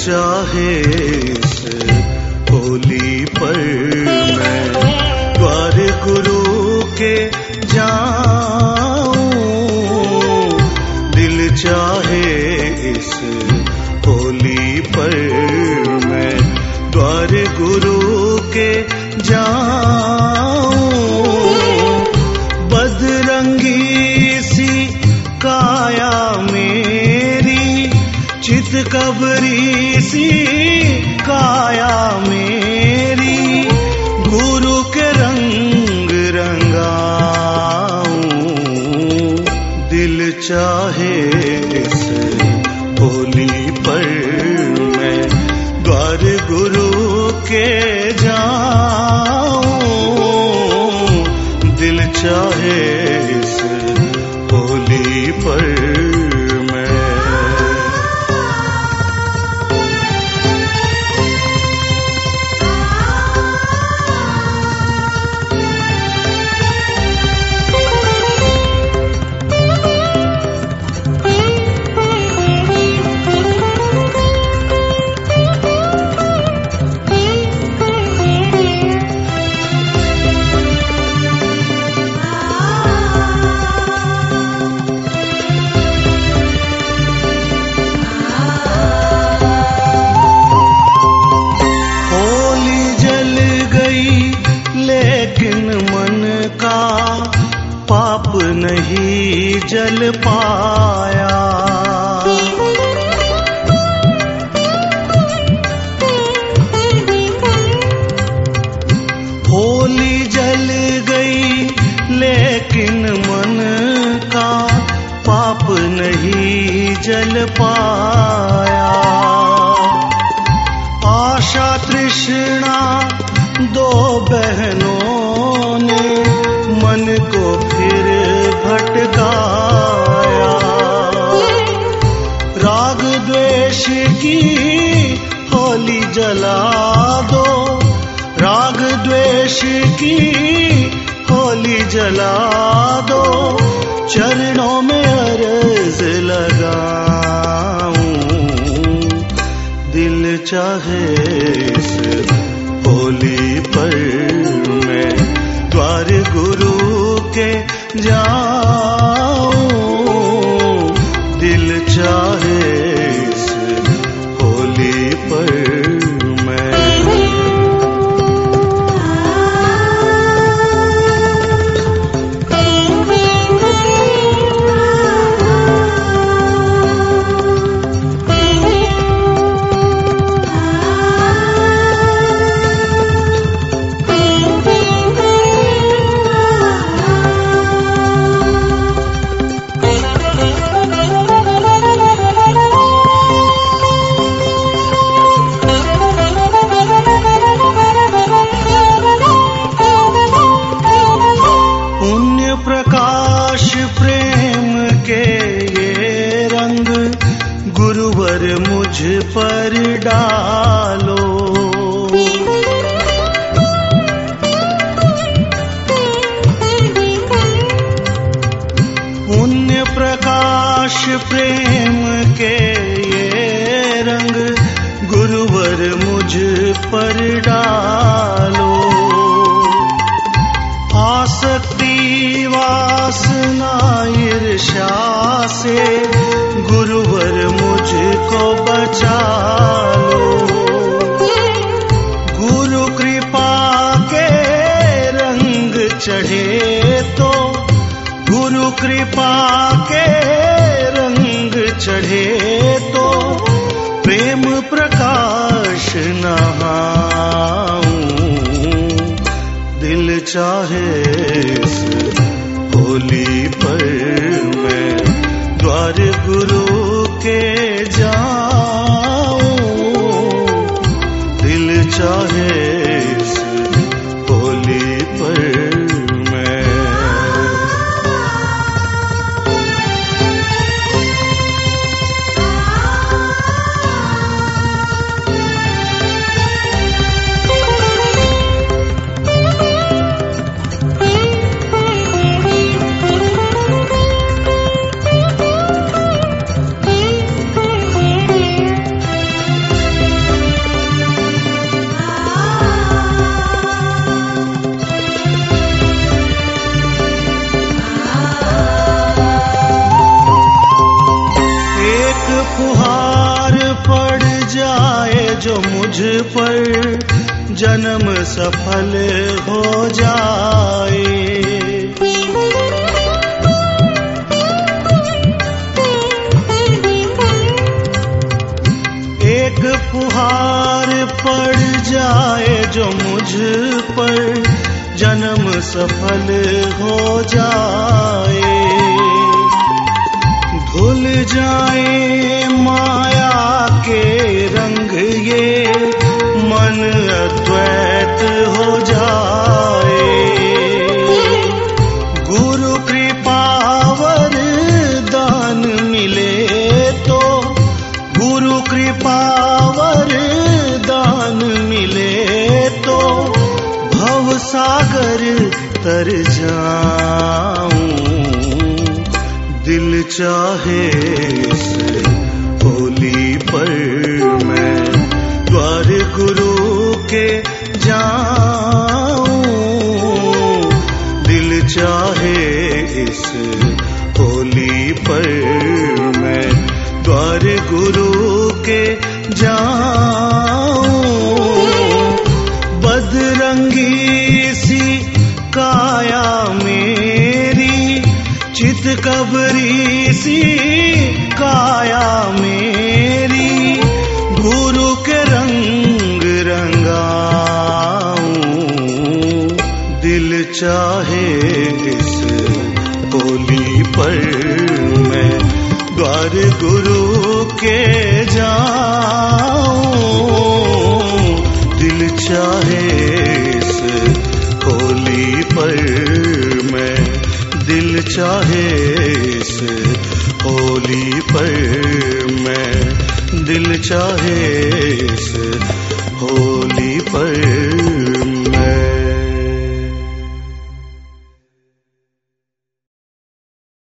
चाहे इस होली पर मैं द्वार गुरु के जाऊँ। दिल चाहे इस होली पर मैं द्वार गुरु के जाऊँ। बदरंगी सी काया मेरी कबरी सी काया मेरी। गुरु के रंग रंगाऊं। दिल चाहे इस होली पर मैं। द्वार गुरु के जल पाया की होली जला दो। राग द्वेष की होली जला दो। चरणों में अर्ज़ लगाऊँ। दिल चाहे इस होली पर मैं द्वार गुरु के जाऊँ। डालो। आसक्ति वासना ईर्षा से गुरुवर मुझको बचा लो गुरु कृपा के रंग चढ़े तो गुरु कृपा के रंग चढ़े तो प्रेम दिल चाहे इस होली पर मैं द्वार गुरु के मुझ पर जन्म सफल हो जाए। एक फुहार पड़ जाए जो मुझ पर जन्म सफल हो जाए। धुल जाए माया के रंग ये मन अद्वैत हो जाए। गुरु कृपावर दान मिले तो गुरु कृपावर दान मिले तो भव सागर तर जाऊँ। दिल चाहे इस होली पर मैं द्वार गुरु के जाऊँ। बदरंगी सी काया मेरी चित कबरी सी काया मेरी, गुरु के रंग रंगाऊं। दिल चाहे इस होली पर मैं द्वार गुरु के जाऊँ। दिल चाहे इस होली पर मैं, दिल चाहे इस होली पर मैं, दिल चाहे इस